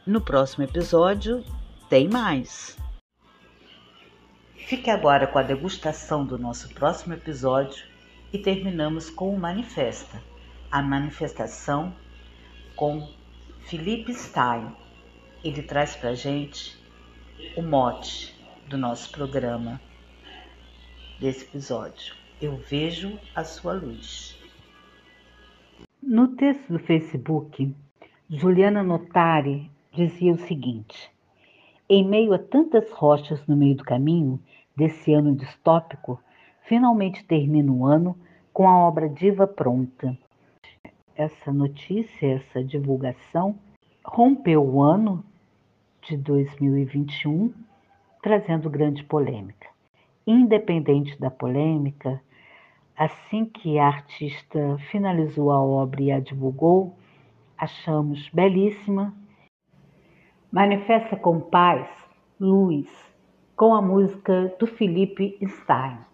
No próximo episódio, tem mais. Fique agora com a degustação do nosso próximo episódio e terminamos com o Manifesta, a manifestação com Felipe Stein. Ele traz para gente o mote do nosso programa, desse episódio. Eu vejo a sua luz. No texto do Facebook, Juliana Notari dizia o seguinte: Em meio a tantas rochas no meio do caminho desse ano distópico, finalmente termina o ano com a obra Diva pronta. Essa notícia, essa divulgação, rompeu o ano de 2021, trazendo grande polêmica. Independente da polêmica, assim que a artista finalizou a obra e a divulgou, achamos belíssima. Manifesta com paz, luz, com a música do Felipe Stein.